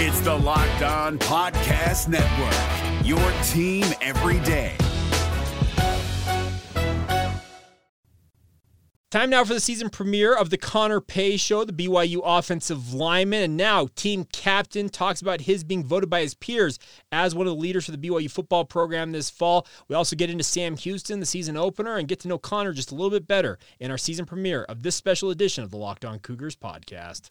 It's the Locked On Podcast Network, your team every day. Time now for the season premiere of the Connor Pay Show, the BYU offensive lineman. And now, team captain talks about his being voted by his peers as one of the leaders for the BYU football program this fall. We also get into Sam Houston, the season opener, and get to know Connor just a little bit better in our season premiere of this special edition of the Locked On Cougars podcast.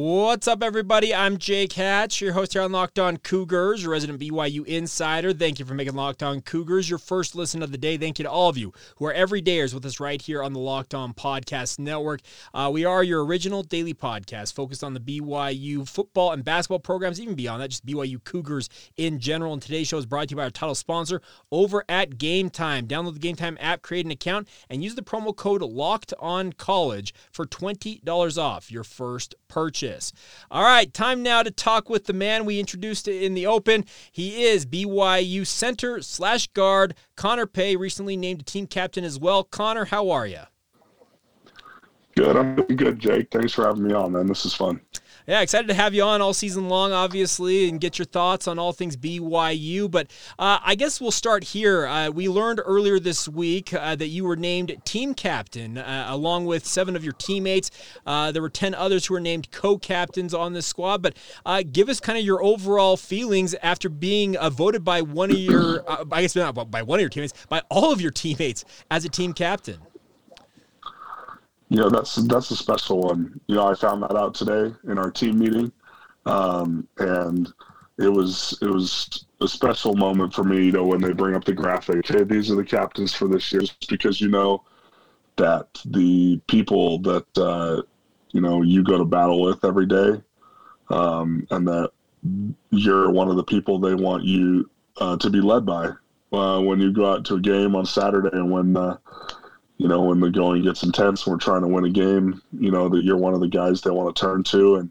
What's up, everybody? I'm Jake Hatch, your host here on Locked On Cougars, your resident BYU insider. Thank you for making Locked On Cougars your first listen of the day. Thank you to all of you who are everydayers with us right here on the Locked On Podcast Network. Uh, we are your original daily podcast focused on the BYU football and basketball programs, even beyond that, just BYU Cougars in general. And today's show is brought to you by our title sponsor over at Gametime. Download the Gametime app, create an account, and use the promo code Locked On College for twenty dollars off your first purchase. All right, time now to talk with the man we introduced in the open. He is BYU center slash guard Connor Pay, recently named team captain as well. Connor, how are you? Good. I'm doing good, Jake. Thanks for having me on, man. This is fun. Yeah, excited to have you on all season long, obviously, and get your thoughts on all things BYU. But uh, I guess we'll start here. Uh, we learned earlier this week uh, that you were named team captain uh, along with seven of your teammates. Uh, there were 10 others who were named co captains on this squad. But uh, give us kind of your overall feelings after being voted by one of your, I guess not by one of your teammates, by all of your teammates as a team captain you know that's that's a special one. You know, I found that out today in our team meeting, um, and it was it was a special moment for me. You know, when they bring up the graphic, hey, these are the captains for this year, because you know that the people that uh, you know you go to battle with every day, um, and that you're one of the people they want you uh, to be led by uh, when you go out to a game on Saturday and when uh, you know, when the going gets intense, and we're trying to win a game, you know, that you're one of the guys they want to turn to. And,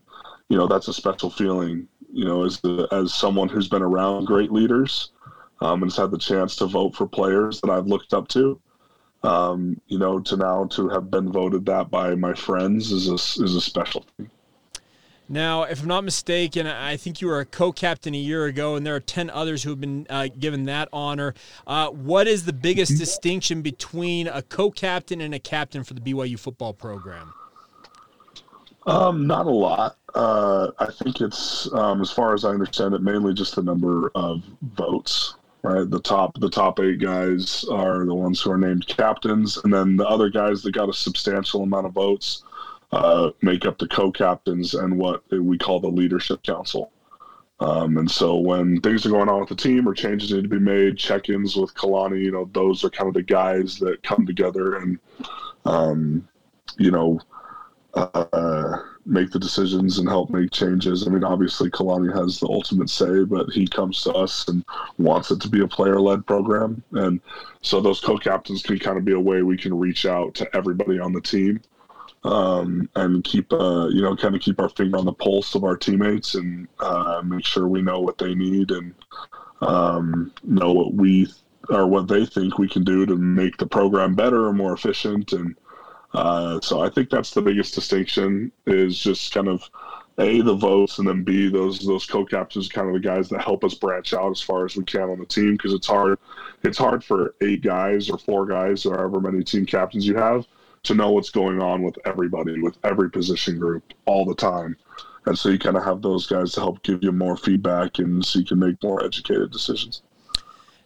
you know, that's a special feeling, you know, as the, as someone who's been around great leaders um, and has had the chance to vote for players that I've looked up to. Um, you know, to now to have been voted that by my friends is a, is a special thing. Now, if I'm not mistaken, I think you were a co-captain a year ago, and there are ten others who have been uh, given that honor. Uh, what is the biggest mm-hmm. distinction between a co-captain and a captain for the BYU football program? Um, not a lot. Uh, I think it's, um, as far as I understand it, mainly just the number of votes. Right, the top the top eight guys are the ones who are named captains, and then the other guys that got a substantial amount of votes uh, make up the co-captains and what we call the leadership council. Um, and so when things are going on with the team or changes need to be made, check-ins with Kalani, you know, those are kind of the guys that come together and, um, you know, uh, make the decisions and help make changes. I mean, obviously Kalani has the ultimate say, but he comes to us and wants it to be a player-led program. And so those co-captains can kind of be a way we can reach out to everybody on the team um, and keep uh, you know kind of keep our finger on the pulse of our teammates and uh, make sure we know what they need and um, know what we or what they think we can do to make the program better and more efficient. And uh, so I think that's the biggest distinction is just kind of a the votes and then b those those co-captains kind of the guys that help us branch out as far as we can on the team because it's hard it's hard for eight guys or four guys or however many team captains you have to know what's going on with everybody, with every position group all the time. And so you kind of have those guys to help give you more feedback and so you can make more educated decisions.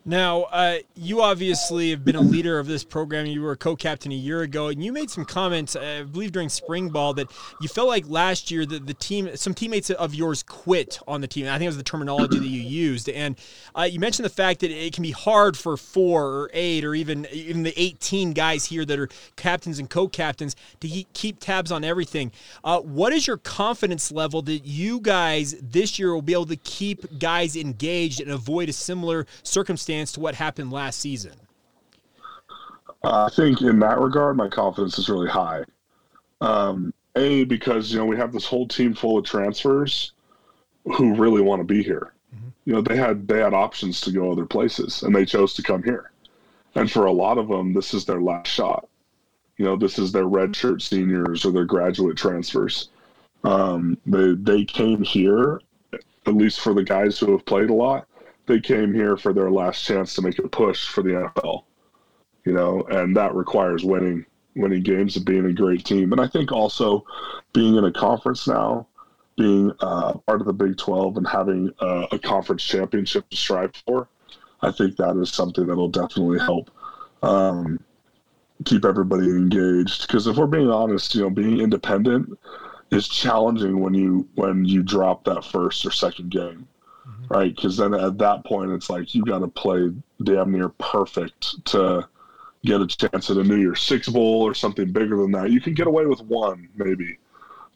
Now, uh, you obviously have been a leader of this program. You were a co-captain a year ago, and you made some comments, uh, I believe, during spring ball that you felt like last year that the team, some teammates of yours, quit on the team. I think it was the terminology that you used, and uh, you mentioned the fact that it can be hard for four or eight or even even the 18 guys here that are captains and co-captains to keep tabs on everything. Uh, what is your confidence level that you guys this year will be able to keep guys engaged and avoid a similar circumstance? Circumstance to what happened last season? Uh, I think in that regard, my confidence is really high. Um, a because you know we have this whole team full of transfers who really want to be here. Mm-hmm. You know they had they had options to go other places and they chose to come here. And for a lot of them, this is their last shot. You know this is their redshirt seniors or their graduate transfers. Um, they they came here, at least for the guys who have played a lot they came here for their last chance to make a push for the NFL. You know, and that requires winning winning games and being a great team. And I think also being in a conference now, being uh, part of the Big 12 and having a conference championship to strive for, I think that is something that'll definitely help um, keep everybody engaged. Because if we're being honest, you know, being independent is challenging when you when you drop that first or second game right? Because then at that point, it's like you got to play damn near perfect to get a chance at a New Year's Six bowl or something bigger than that. You can get away with one maybe,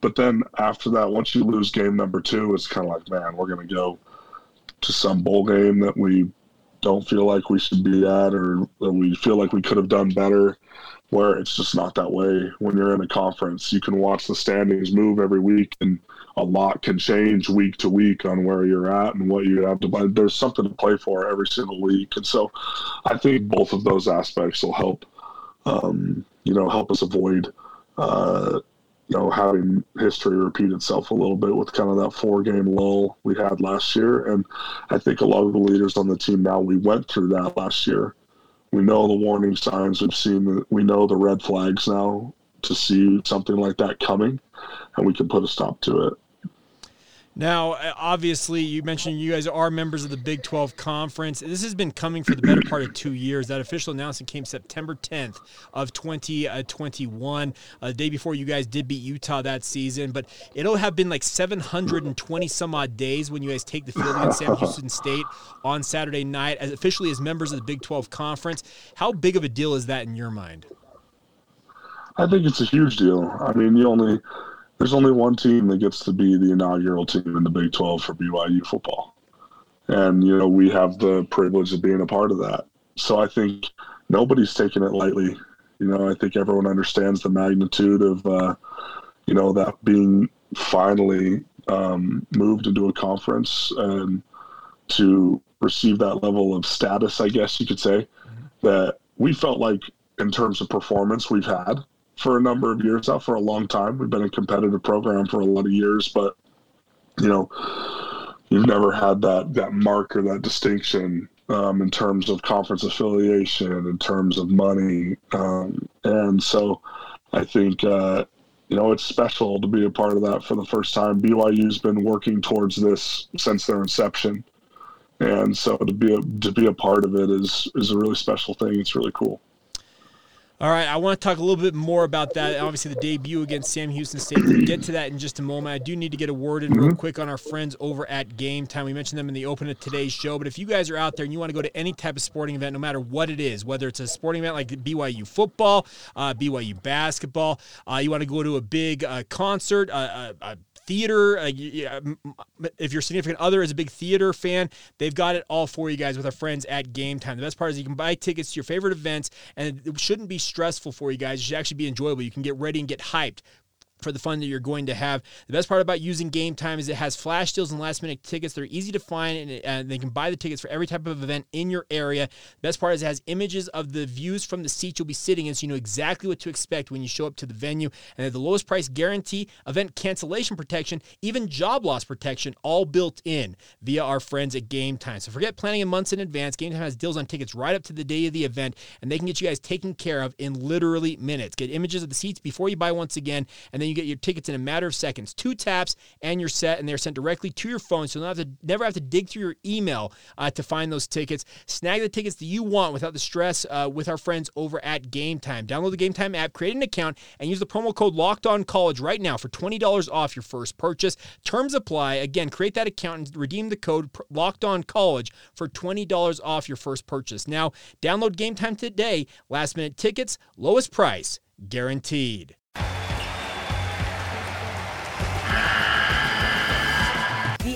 but then after that, once you lose game number two, it's kind of like, man, we're gonna go to some bowl game that we don't feel like we should be at, or we feel like we could have done better. Where it's just not that way when you're in a conference. You can watch the standings move every week and a lot can change week to week on where you're at and what you have to buy. There's something to play for every single week, and so I think both of those aspects will help. Um, you know, help us avoid, uh, you know, having history repeat itself a little bit with kind of that four game lull we had last year. And I think a lot of the leaders on the team now we went through that last year. We know the warning signs. We've seen we know the red flags now to see something like that coming, and we can put a stop to it. Now, uh, obviously, you mentioned you guys are members of the Big 12 Conference. This has been coming for the better part of two years. That official announcement came September 10th of 2021, uh, the day before you guys did beat Utah that season. But it'll have been like 720 some odd days when you guys take the field against Sam Houston State on Saturday night, as officially as members of the Big 12 Conference. How big of a deal is that in your mind? I think it's a huge deal. I mean, the only there's only one team that gets to be the inaugural team in the Big 12 for BYU football. And, you know, we have the privilege of being a part of that. So I think nobody's taking it lightly. You know, I think everyone understands the magnitude of, uh, you know, that being finally um, moved into a conference and to receive that level of status, I guess you could say, that we felt like in terms of performance we've had for a number of years now, for a long time. We've been a competitive program for a lot of years, but you know, you've never had that that mark or that distinction um, in terms of conference affiliation, in terms of money, um, and so I think uh, you know it's special to be a part of that for the first time. BYU's been working towards this since their inception, and so to be a, to be a part of it is is a really special thing. It's really cool. All right, I want to talk a little bit more about that. Obviously, the debut against Sam Houston State. We'll get to that in just a moment. I do need to get a word in real mm-hmm. quick on our friends over at Gametime. We mentioned them in the open of today's show, but if you guys are out there and you want to go to any type of sporting event, no matter what it is, whether it's a sporting event like BYU football, uh, BYU basketball, uh, you want to go to a big uh, concert, uh, uh, a theater. Uh, if your significant other is a big theater fan, they've got it all for you guys with our friends at Gametime. The best part is you can buy tickets to your favorite events, and it shouldn't be stressful for you guys. It should actually be enjoyable. You can get ready and get hyped for the fun that you're going to have. The best part about using Gametime is it has flash deals and last minute tickets. They're easy to find and, and they can buy the tickets for every type of event in your area. The best part is it has images of the views from the seat you'll be sitting in so you know exactly what to expect when you show up to the venue. And the lowest price guarantee, event cancellation protection, even job loss protection, all built in via our friends at Gametime. So forget planning in months in advance. Gametime has deals on tickets right up to the day of the event and they can get you guys taken care of in literally minutes. Get images of the seats before you buy once again and then you get your tickets in a matter of seconds. Two taps and you're set, and they're sent directly to your phone, so you don't have to never have to dig through your email uh, to find those tickets. Snag the tickets that you want without the stress uh, with our friends over at Gametime. Download the Gametime app, create an account, and use the promo code Locked On College right now for twenty dollars off your first purchase. Terms apply. Again, create that account and redeem the code Locked On College for twenty dollars off your first purchase. Now, download Gametime today. Last minute tickets, lowest price guaranteed.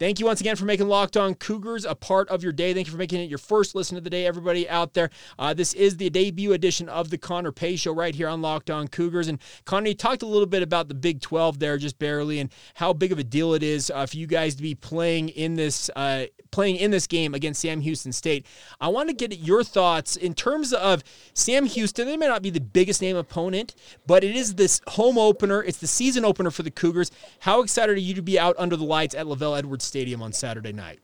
Thank you once again for making Locked On Cougars a part of your day. Thank you for making it your first listen of the day, everybody out there. Uh, this is the debut edition of the Connor Pay Show right here on Locked On Cougars. And Connor, you talked a little bit about the Big 12 there, just barely, and how big of a deal it is uh, for you guys to be playing in this uh, playing in this game against Sam Houston State. I want to get your thoughts in terms of Sam Houston. They may not be the biggest name opponent, but it is this home opener. It's the season opener for the Cougars. How excited are you to be out under the lights at LaVell Edwards Stadium on Saturday night?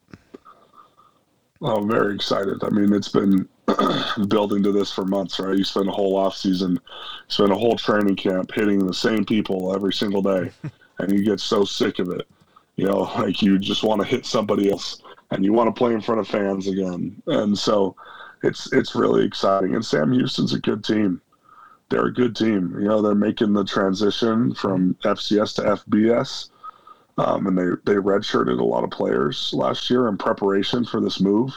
Oh, I'm very excited. I mean, it's been building to this for months, right? You spend a whole off season, spend a whole training camp hitting the same people every single day, and you get so sick of it. You know, like you just want to hit somebody else and you want to play in front of fans again. And so it's it's really exciting. And Sam Houston's a good team. They're a good team. You know, they're making the transition from FCS to FBS. Um, and they, they redshirted a lot of players last year in preparation for this move.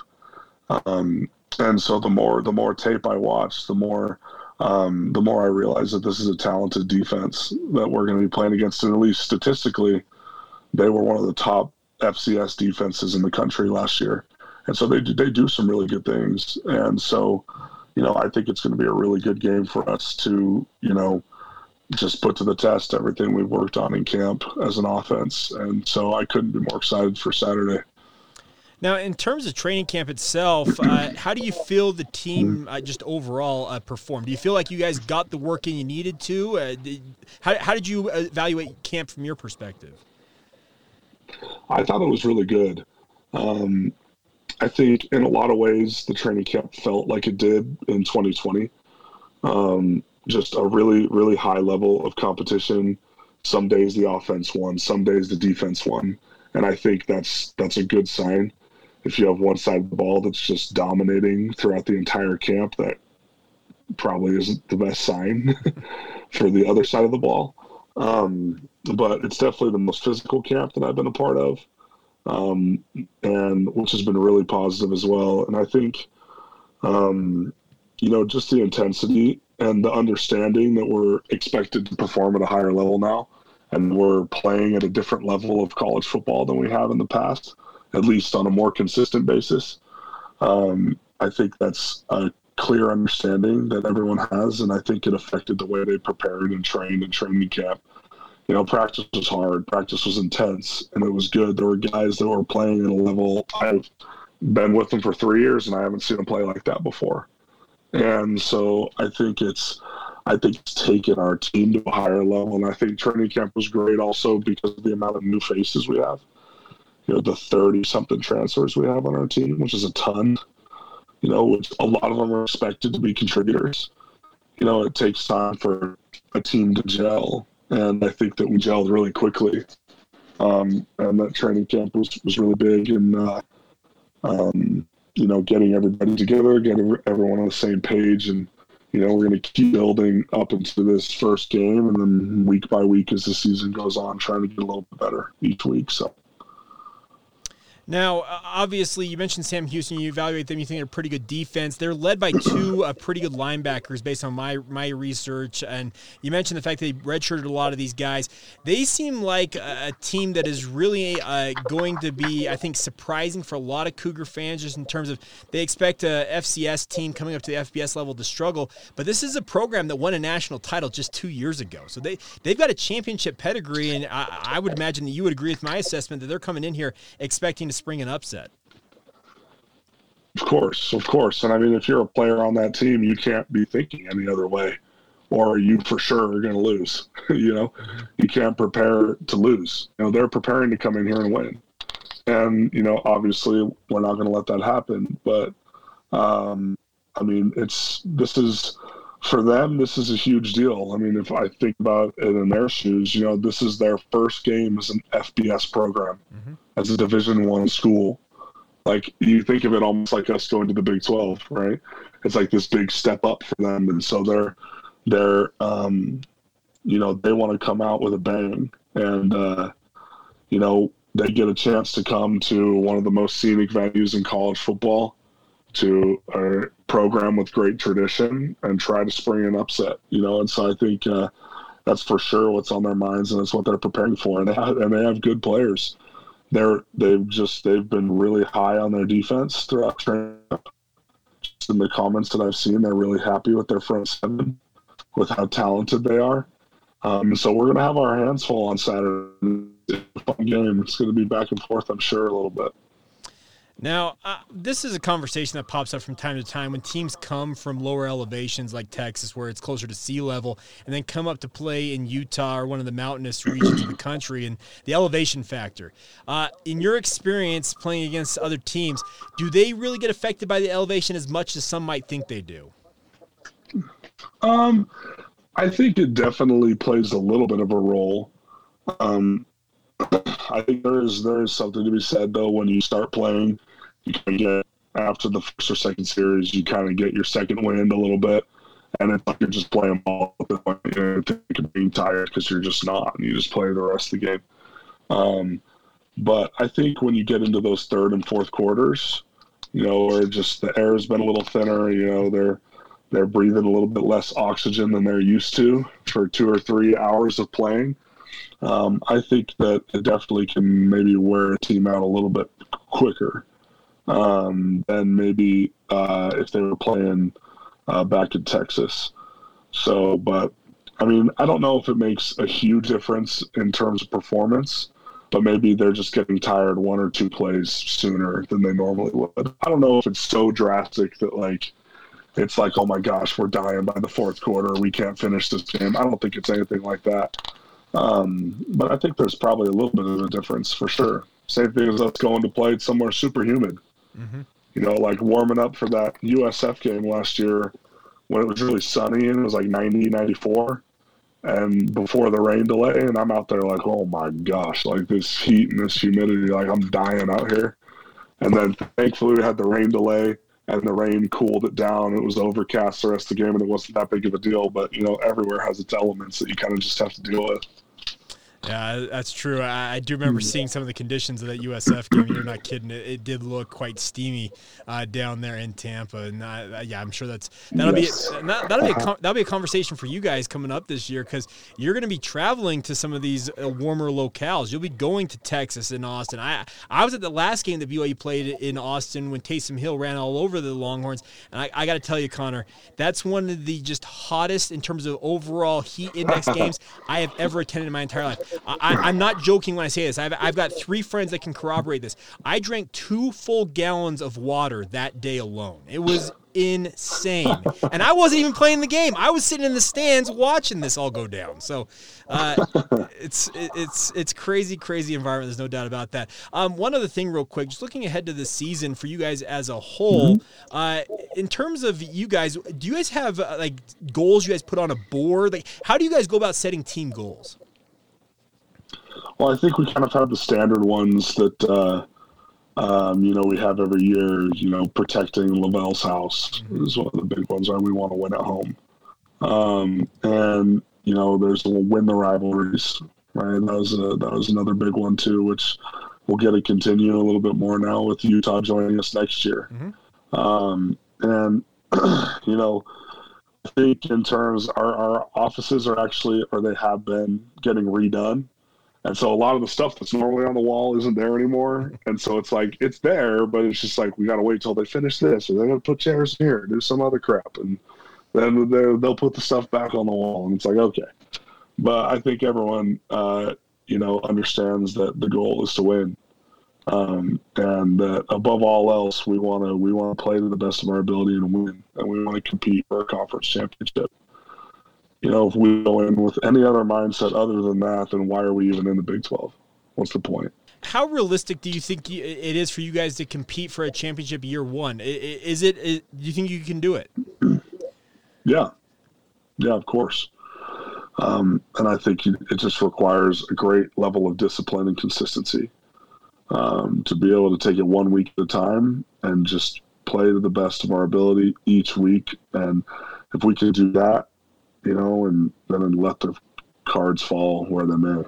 Um, and so the more the more tape I watch, the more um, the more I realize that this is a talented defense that we're going to be playing against. And at least statistically, they were one of the top FCS defenses in the country last year, and so they they do some really good things. And so, you know, I think it's going to be a really good game for us to, you know, just put to the test everything we've worked on in camp as an offense. And so I couldn't be more excited for Saturday. Now, in terms of training camp itself, uh, how do you feel the team uh, just overall uh, performed? Do you feel like you guys got the work in you needed to? Uh, did, how, how did you evaluate camp from your perspective? I thought it was really good. Um, I think in a lot of ways the training camp felt like it did in 2020. Um, just a really, really high level of competition. Some days the offense won, some days the defense won, and I think that's that's a good sign. If you have one side of the ball that's just dominating throughout the entire camp, that probably isn't the best sign for the other side of the ball. Um, but it's definitely the most physical camp that I've been a part of, um, and which has been really positive as well. And I think, um, you know, just the intensity and the understanding that we're expected to perform at a higher level now, and we're playing at a different level of college football than we have in the past, at least on a more consistent basis. Um, I think that's a clear understanding that everyone has, and I think it affected the way they prepared and trained in training camp you know, practice was hard, practice was intense, and it was good. There were guys that were playing at a level I've been with them for three years, and I haven't seen them play like that before. And so I think it's, I think it's taken our team to a higher level, and I think training camp was great also because of the amount of new faces we have. You know, the thirty something transfers we have on our team, which is a ton. You know, which a lot of them are expected to be contributors. You know, it takes time for a team to gel and I think that we gelled really quickly. Um, and that training camp was, was really big, and uh, um, you know, getting everybody together, getting everyone on the same page, and you know, we're going to keep building up into this first game, and then week by week as the season goes on, trying to get a little bit better each week. So. Now, obviously, you mentioned Sam Houston. You evaluate them. You think they're pretty good defense. They're led by two uh, pretty good linebackers, based on my my research. And you mentioned the fact that they redshirted a lot of these guys. They seem like a, a team that is really uh, going to be, I think, surprising for a lot of Cougar fans, just in terms of they expect a FCS team coming up to the FBS level to struggle. But this is a program that won a national title just two years ago, so they they've got a championship pedigree. And I, I would imagine that you would agree with my assessment that they're coming in here expecting to spring an upset. Of course, of course. And I mean, if you're a player on that team, you can't be thinking any other way, or you for sure are going to lose. you know, you can't prepare to lose. You know, they're preparing to come in here and win. And, you know, obviously we're not going to let that happen. But, um, I mean, it's, this is, for them, this is a huge deal. I mean, if I think about it in their shoes, you know, this is their first game as an FBS program, mm-hmm. as a Division One school like you think of it almost like us going to the Big Twelve, right? It's like this big step up for them, and so they're they're um, you know they want to come out with a bang, and uh, you know they get a chance to come to one of the most scenic venues in college football, to a program with great tradition, and try to spring an upset. You know, and so I think. Uh, that's for sure what's on their minds, and it's what they're preparing for. And they have, and they have good players they're they've just they've been really high on their defense throughout training. Just in the comments that I've seen, they're really happy with their front seven, with how talented they are. Um, so we're gonna have our hands full on Saturday. It's fun game. It's gonna be back and forth, I'm sure, a little bit. Now, uh, this is a conversation that pops up from time to time when teams come from lower elevations like Texas, where it's closer to sea level, and then come up to play in Utah or one of the mountainous regions of the country, and the elevation factor. Uh, in your experience playing against other teams, do they really get affected by the elevation as much as some might think they do? Um, I think it definitely plays a little bit of a role. Um, I think there is there is something to be said though when you start playing, you kind of get after the first or second series, you kind of get your second wind a little bit, and it's like you're just playing ball at. You know, being tired because you're just not, and you just play the rest of the game. Um, but I think when you get into those third and fourth quarters, you know, where just the air has been a little thinner, you know, they're they're breathing a little bit less oxygen than they're used to for two or three hours of playing um, I think that it definitely can maybe wear a team out a little bit quicker um, than maybe uh, if they were playing uh, back in Texas. So, but I mean, I don't know if it makes a huge difference in terms of performance, but maybe they're just getting tired one or two plays sooner than they normally would. I don't know if it's so drastic that like it's like, oh my gosh, we're dying by the fourth quarter, we can't finish this game. I don't think it's anything like that. Um, but I think there's probably a little bit of a difference for sure. Same thing as us going to play somewhere super humid. Mm-hmm. You know, like warming up for that USF game last year when it was really sunny and it was like 90, 94 and before the rain delay and I'm out there like, oh my gosh, like this heat and this humidity, like I'm dying out here. And then thankfully we had the rain delay and the rain cooled it down. It was overcast the rest of the game and it wasn't that big of a deal, but you know, everywhere has its elements that you kind of just have to deal with. Yeah, that's true. I, I, do remember hmm. seeing some of the conditions of that USF game. You're not kidding. It, it did look quite steamy uh, down there in Tampa, and I, yeah, I'm sure that's that'll yes. be that, will be a uh-huh. that'll be a conversation for you guys coming up this year because you're going to be traveling to some of these uh, warmer locales. You'll be going to Texas and Austin. I I was at the last game that BYU played in Austin when Taysom Hill ran all over the Longhorns, and I, I got to tell you, Connor, that's one of the just hottest in terms of overall heat index games I have ever attended in my entire life. I, am not joking when I say this. I've, I've got three friends that can corroborate this. I drank two full gallons of water that day alone. It was insane. And I wasn't even playing the game. I was sitting in the stands watching this all go down. So uh, it's it's it's crazy, crazy environment. There's no doubt about that. Um, one other thing, real quick, just looking ahead to the season for you guys as a whole. Mm-hmm. Uh, in terms of you guys, do you guys have uh, like goals you guys put on a board? Like, how do you guys go about setting team goals? Well, I think we kind of have the standard ones that uh, um, you know we have every year. You know, protecting LaVell's house mm-hmm. is one of the big ones. Right, we want to win at home, um, and you know, there's we'll win the rivalries. Right, and that was a, that was another big one too, which we'll get to continue a little bit more now with Utah joining us next year. Mm-hmm. Um, and you know, I think in terms our, our offices are actually or they have been getting redone and so a lot of the stuff that's normally on the wall isn't there anymore. And so it's like it's there, but it's just like we got to wait till they finish this, or they're gonna put chairs here, do some other crap, and then they'll put the stuff back on the wall, and it's like okay. But I think everyone, uh, you know, understands that the goal is to win, um, and that above all else, we want to we want to play to the best of our ability and win, and we want to compete for a conference championship. You know, if we go in with any other mindset other than that, then why are we even in the Big Twelve? What's the point? How realistic do you think it is for you guys to compete for a championship year one? Is it? Do you think you can do it? Yeah, yeah, of course. Um, and I think it just requires a great level of discipline and consistency um, to be able to take it one week at a time and just play to the best of our ability each week. And if we can do that, you know, and then let the cards fall where they may.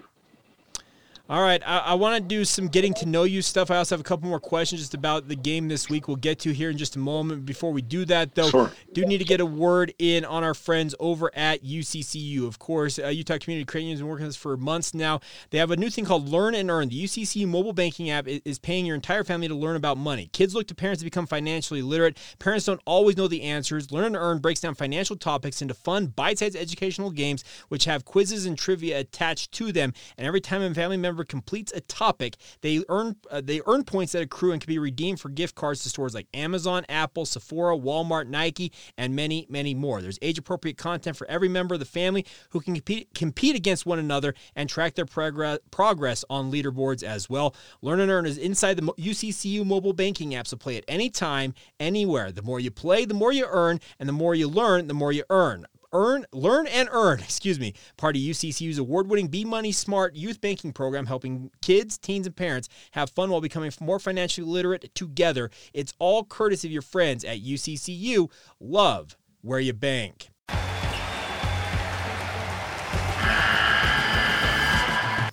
All right, I, I want to do some getting to know you stuff. I also have a couple more questions just about the game this week. We'll get to here in just a moment. Before we do that, though, sure. do need to get a word in on our friends over at UCCU. Of course, uh, Utah Community Credit Union has been working on this for months now. They have a new thing called Learn and Earn. The UCCU mobile banking app is paying your entire family to learn about money. Kids look to parents to become financially literate. Parents don't always know the answers. Learn and Earn breaks down financial topics into fun, bite-sized educational games which have quizzes and trivia attached to them. And every time a family member completes a topic, they earn uh, they earn points that accrue and can be redeemed for gift cards to stores like Amazon, Apple, Sephora, Walmart, Nike, and many, many more. There's age appropriate content for every member of the family who can compete, compete against one another and track their progress progress on leaderboards as well. Learn and Earn is inside the UCCU mobile banking app, so play at any time, anywhere. The more you play, the more you earn, and the more you learn, the more you earn earn, learn and earn, excuse me, part of UCCU's award-winning Be Money Smart youth banking program helping kids, teens, and parents have fun while becoming more financially literate together. It's all courtesy of your friends at UCCU. Love where you bank.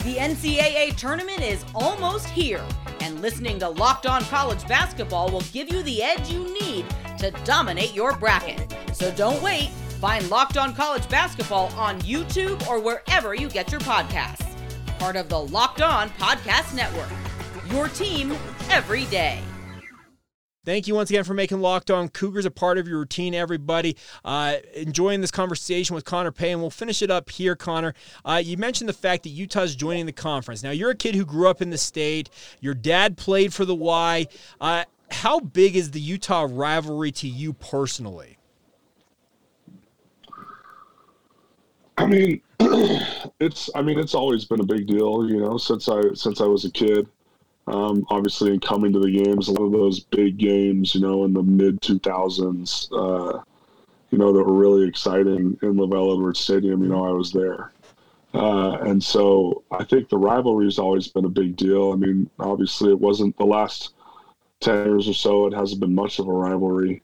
The NCAA tournament is almost here, and listening to Locked On College Basketball will give you the edge you need to dominate your bracket. So don't wait. Find Locked On College Basketball on YouTube or wherever you get your podcasts. Part of the Locked On Podcast Network. Your team every day. Thank you once again for making Locked On Cougars a part of your routine, everybody. Uh, enjoying this conversation with Connor Pay, and we'll finish it up here, Connor. Uh, you mentioned the fact that Utah's joining the conference. Now, you're a kid who grew up in the state. Your dad played for the Y. Uh, how big is the Utah rivalry to you personally? I mean, it's I mean it's always been a big deal, you know, since I since I was a kid. Um, obviously, in coming to the games, a lot of those big games, you know, in the mid two thousands, uh, you know, that were really exciting in LaVell Edwards Stadium. You know, I was there, uh, and so I think the rivalry has always been a big deal. I mean, obviously, it wasn't the last ten years or so; it hasn't been much of a rivalry.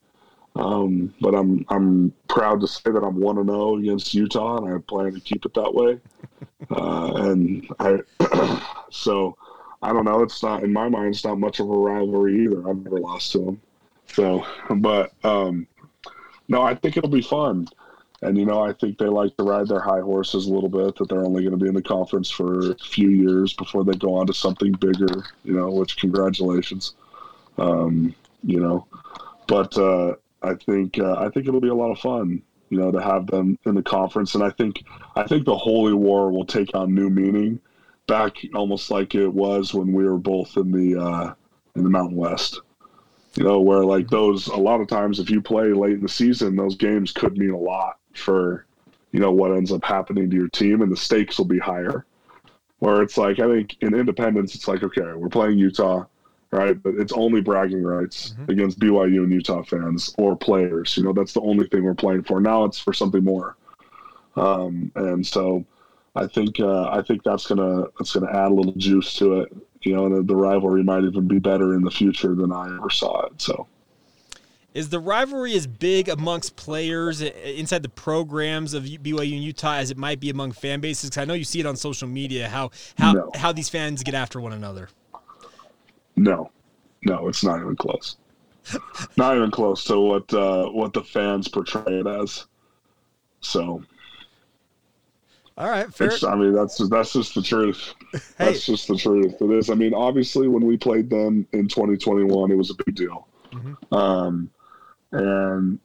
Um, but I'm I'm proud to say that I'm one and zero oh against Utah, and I plan to keep it that way. Uh, and I so I don't know. It's not in my mind. It's not much of a rivalry either. I've never lost to them. So, but um, no, I think it'll be fun. And you know, I think they like to ride their high horses a little bit. That they're only going to be in the conference for a few years before they go on to something bigger. You know, which congratulations. Um, you know, but uh, I think uh, I think it'll be a lot of fun, you know, to have them in the conference. And I think I think the Holy War will take on new meaning, back almost like it was when we were both in the uh, in the Mountain West. You know, where like those a lot of times if you play late in the season, those games could mean a lot for you know what ends up happening to your team, and the stakes will be higher. Where it's like I think in Independence, it's like okay, we're playing Utah right? But it's only bragging rights mm-hmm. against BYU and Utah fans or players. You know, that's the only thing we're playing for. Now it's for something more. Um, and so I think uh, I think that's gonna that's gonna add a little juice to it. You know, and the rivalry might even be better in the future than I ever saw it. So. Is the rivalry as big amongst players inside the programs of BYU and Utah as it might be among fan bases? I know you see it on social media how how no. how these fans get after one another. No, no, it's not even close. not even close to what uh, what the fans portray it as. So. All right, fair. I mean, that's that's just the truth. Hey. That's just the truth. It is. I mean, obviously, when we played them in 2021, it was a big deal. Mm-hmm. Um, and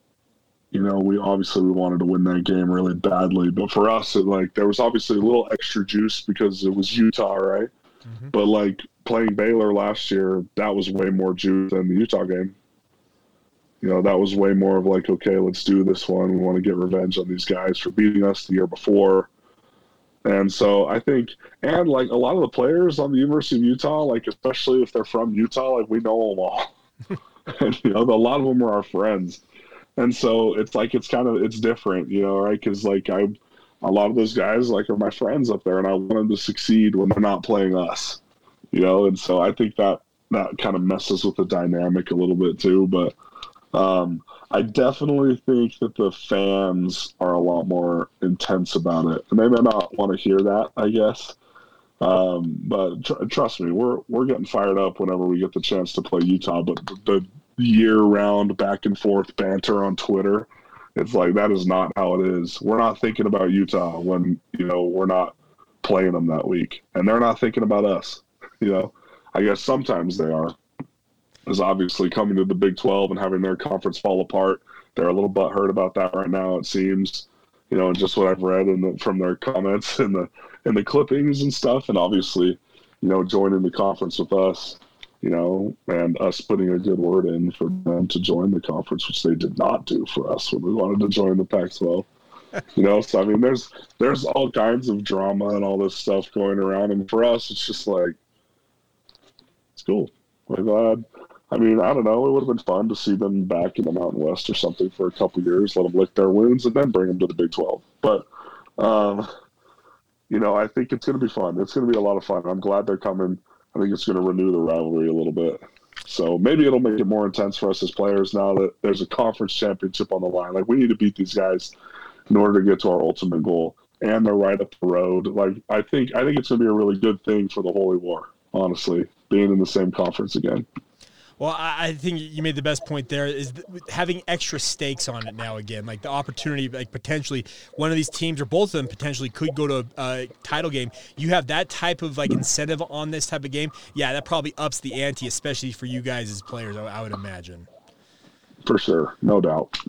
you know, we obviously we wanted to win that game really badly, but for us, it like there was obviously a little extra juice because it was Utah, right? Mm-hmm. But like playing Baylor last year, that was way more juice than the Utah game. You know, that was way more of like, okay, let's do this one. We want to get revenge on these guys for beating us the year before. And so I think, and like a lot of the players on the University of Utah, like especially if they're from Utah, like we know them all. and, you know, a lot of them are our friends. And so it's like, it's kind of, it's different, you know, right? Cause like I, a lot of those guys like are my friends up there and I want them to succeed when they're not playing us, you know? And so I think that, that kind of messes with the dynamic a little bit too. But, um, I definitely think that the fans are a lot more intense about it, and they may not want to hear that, I guess. Um, but tr- trust me, we're we're getting fired up whenever we get the chance to play Utah. But the, the year-round back and forth banter on Twitter, it's like that is not how it is. We're not thinking about Utah when you know we're not playing them that week, and they're not thinking about us. You know, I guess sometimes they are is obviously coming to the Big 12 and having their conference fall apart. They're a little butthurt about that right now. It seems, you know, and just what I've read in the, from their comments and the in the clippings and stuff, and obviously, you know, joining the conference with us, you know, and us putting a good word in for them to join the conference, which they did not do for us when we wanted to join the Pac-12. you know, so I mean, there's there's all kinds of drama and all this stuff going around, and for us, it's just like cool. Glad I mean, I don't know. It would have been fun to see them back in the Mountain West or something for a couple years, let them lick their wounds, and then bring them to the Big 12. But, um, you know, I think it's going to be fun. It's going to be a lot of fun. I'm glad they're coming. I think it's going to renew the rivalry a little bit. So maybe it'll make it more intense for us as players now that there's a conference championship on the line. Like we need to beat these guys in order to get to our ultimate goal, and they're right up the road. Like I think I think it's going to be a really good thing for the Holy War. Honestly, being in the same conference again. Well, I think you made the best point there is having extra stakes on it now again, like the opportunity, like potentially one of these teams or both of them potentially could go to a title game. You have that type of like incentive on this type of game. Yeah, that probably ups the ante, especially for you guys as players. I would imagine. For sure, no doubt.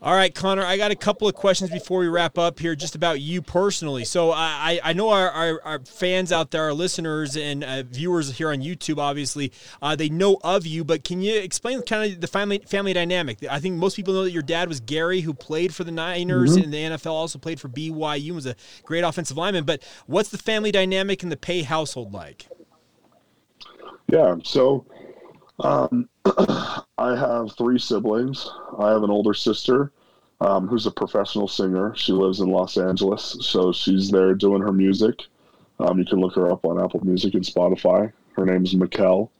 All right, Connor, I got a couple of questions before we wrap up here, just about you personally. So I, I know our, our, our fans out there, our listeners and uh, viewers here on YouTube, obviously, uh, they know of you, but can you explain kind of the family family dynamic? I think most people know that your dad was Gary, who played for the Niners mm-hmm. in the NFL, also played for BYU, was a great offensive lineman. But what's the family dynamic and the Pay household like? Yeah, so um, I have three siblings. I have an older sister um, who's a professional singer. She lives in Los Angeles, so she's there doing her music. Um, you can look her up on Apple Music and Spotify. Her name's Mikkel.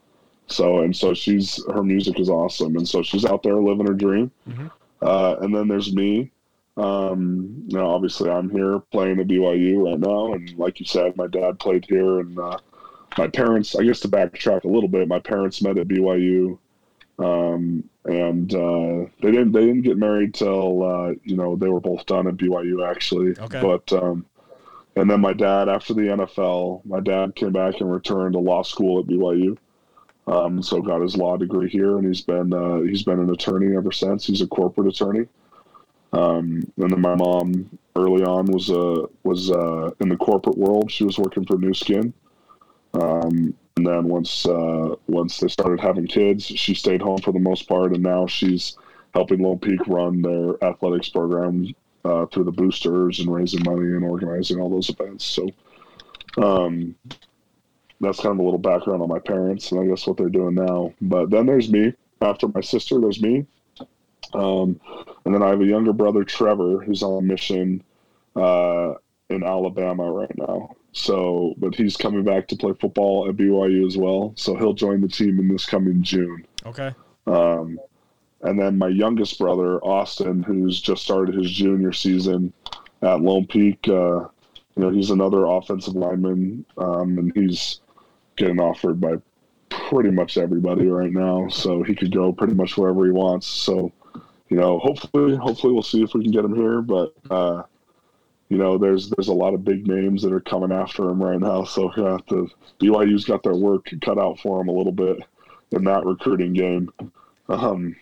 So and so she's her music is awesome, and so she's out there living her dream. Mm-hmm. Uh, and then there's me. Um, you know, obviously I'm here playing at BYU right now, and like you said, my dad played here, and uh, my parents. I guess to backtrack a little bit, my parents met at BYU um, and uh, they didn't they didn't get married till uh, you know they were both done at BYU actually. Okay. But um, and then my dad after the NFL, my dad came back and returned to law school at BYU. Um, so got his law degree here, and he's been uh, he's been an attorney ever since. He's a corporate attorney. Um, and then my mom early on was uh, was uh, in the corporate world. She was working for Nu Skin. Um, and then once uh, once they started having kids, she stayed home for the most part, and now she's helping Lone Peak run their athletics program uh, through the boosters and raising money and organizing all those events. So um, that's kind of a little background on my parents and I guess what they're doing now. But then there's me. After my sister, there's me. Um, and then I have a younger brother, Trevor, who's on a mission uh, in Alabama right now. So, but he's coming back to play football at BYU as well. So he'll join the team in this coming June. Okay. Um, and then my youngest brother, Austin, who's just started his junior season at Lone Peak. Uh, you know, he's another offensive lineman, um, and he's getting offered by pretty much everybody right now. So he could go pretty much wherever he wants. So, you know, hopefully, hopefully we'll see if we can get him here. But uh, you know, there's there's a lot of big names that are coming after him right now. So yeah, the BYU's got their work cut out for him a little bit in that recruiting game. Um,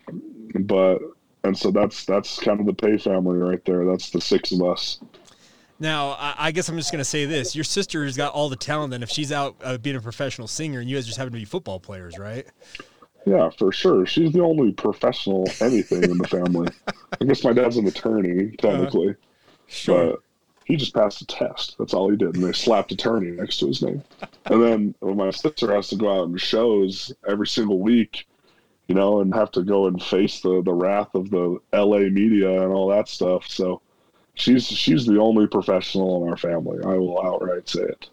but and so that's that's kind of the pay family right there. That's the six of us. Now, I, guess I'm just going to say this: your sister has got all the talent. Then, if she's out uh, being a professional singer, and you guys just happen to be football players, right? Yeah, for sure. She's the only professional anything in the family. I guess my dad's an attorney, technically, Uh-huh. Sure. He just passed a test. That's all he did, and they slapped attorney next to his name. And then my sister has to go out in shows every single week, you know, and have to go and face the the wrath of the L.A. media and all that stuff. So she's she's the only professional in our family. I will outright say it.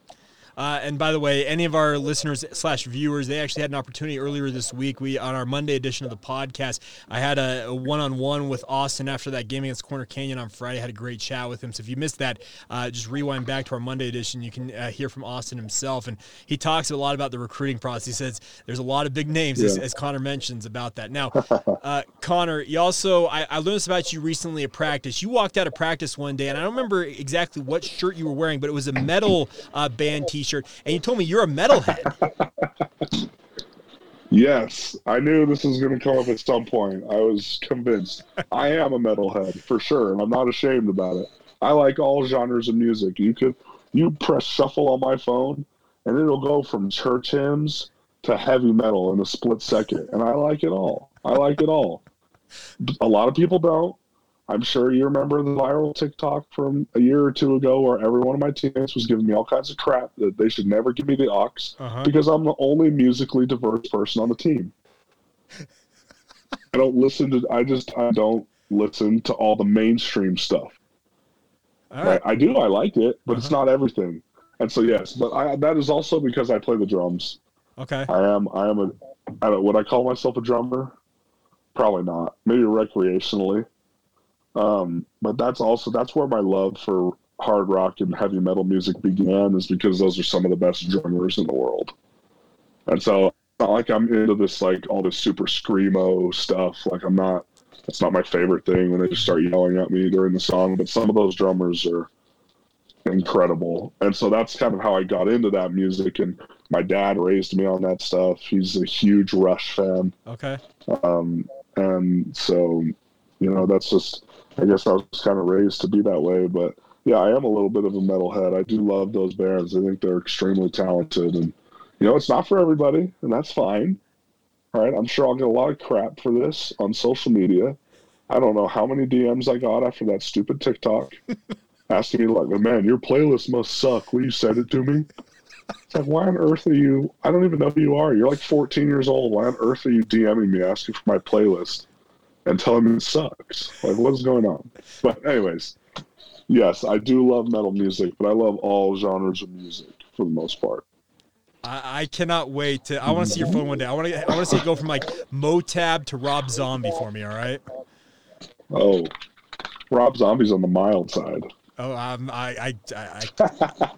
Uh, and by the way, any of our listeners slash viewers, they actually had an opportunity earlier this week. We on our Monday edition of the podcast, I had a one on one with Austin after that game against Corner Canyon on Friday. I had a great chat with him. So if you missed that, uh, just rewind back to our Monday edition. You can uh, hear from Austin himself, and he talks a lot about the recruiting process. He says there's a lot of big names, as, Yeah. as Connor mentions about that. Now, uh, Connor, you also I, I learned this about you recently at practice. You walked out of practice one day, and I don't remember exactly what shirt you were wearing, but it was a metal uh, band T-shirt, and you told me you're a metalhead. Yes, I knew this was going to come up at some point. I was convinced. I am a metalhead for sure, and I'm not ashamed about it. I like all genres of music. You could you press shuffle on my phone, and it'll go from church hymns to heavy metal in a split second, and I like it all. I like it all. A lot of people don't. I'm sure you remember the viral TikTok from a year or two ago where every one of my teammates was giving me all kinds of crap that they should never give me the ox Uh-huh. because I'm the only musically diverse person on the team. I don't listen to. I just I don't listen to all the mainstream stuff. All Right? right. I do. I like it, but it's Uh-huh. not everything. And so yes, but I, that is also because I play the drums. Okay. I am. I am a. I don't, would I call myself a drummer? Probably not. Maybe recreationally. Um, but that's also that's where my love for hard rock and heavy metal music began, is because those are some of the best drummers in the world. And so not like I'm into this like all this super screamo stuff. Like I'm not. That's not my favorite thing when they just start yelling at me during the song. But some of those drummers are incredible, and so that's kind of how I got into that music. And my dad raised me on that stuff. He's a huge Rush fan, Okay. um, and so you know that's just. I guess I was kind of raised to be that way, but yeah, I am a little bit of a metalhead. I do love those bands. I think they're extremely talented, and you know it's not for everybody, and that's fine. All right, I'm sure I'll get a lot of crap for this on social media. I don't know how many DMs I got after that stupid TikTok asking me like, "Man, your playlist must suck. Will you send it to me?" It's like, why on earth are you? I don't even know who you are. You're like 14 years old. Why on earth are you DMing me asking for my playlist and tell him it sucks? Like, what's going on? But anyways, yes, I do love metal music, but I love all genres of music for the most part. I, I cannot wait to. I want to see your phone one day. I want to. I want to see it go from like Motab to Rob Zombie for me. All right. Oh, Rob Zombie's on the mild side. Oh, um, I, I, I,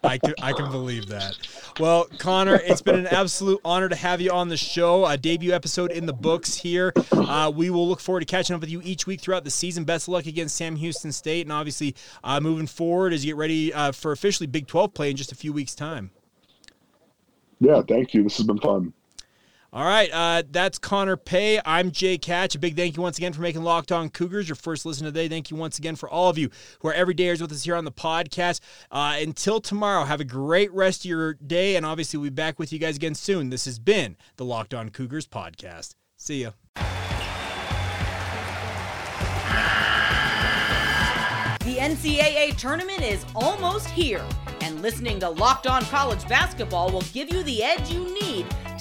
I, can, I can believe that. Well, Connor, it's been an absolute honor to have you on the show. A debut episode in the books here. Uh, we will look forward to catching up with you each week throughout the season. Best of luck against Sam Houston State, and obviously uh, moving forward as you get ready uh, for officially Big 12 play in just a few weeks' time. Yeah, thank you. This has been fun. All right, uh, that's Connor Pay. I'm Jake Hatch. A big thank you once again for making Locked On Cougars your first listen today. Thank you once again for all of you who are everydayers with us here on the podcast. Uh, until tomorrow, have a great rest of your day, and obviously we'll be back with you guys again soon. This has been the Locked On Cougars podcast. See ya. The NCAA tournament is almost here, and listening to Locked On College Basketball will give you the edge you need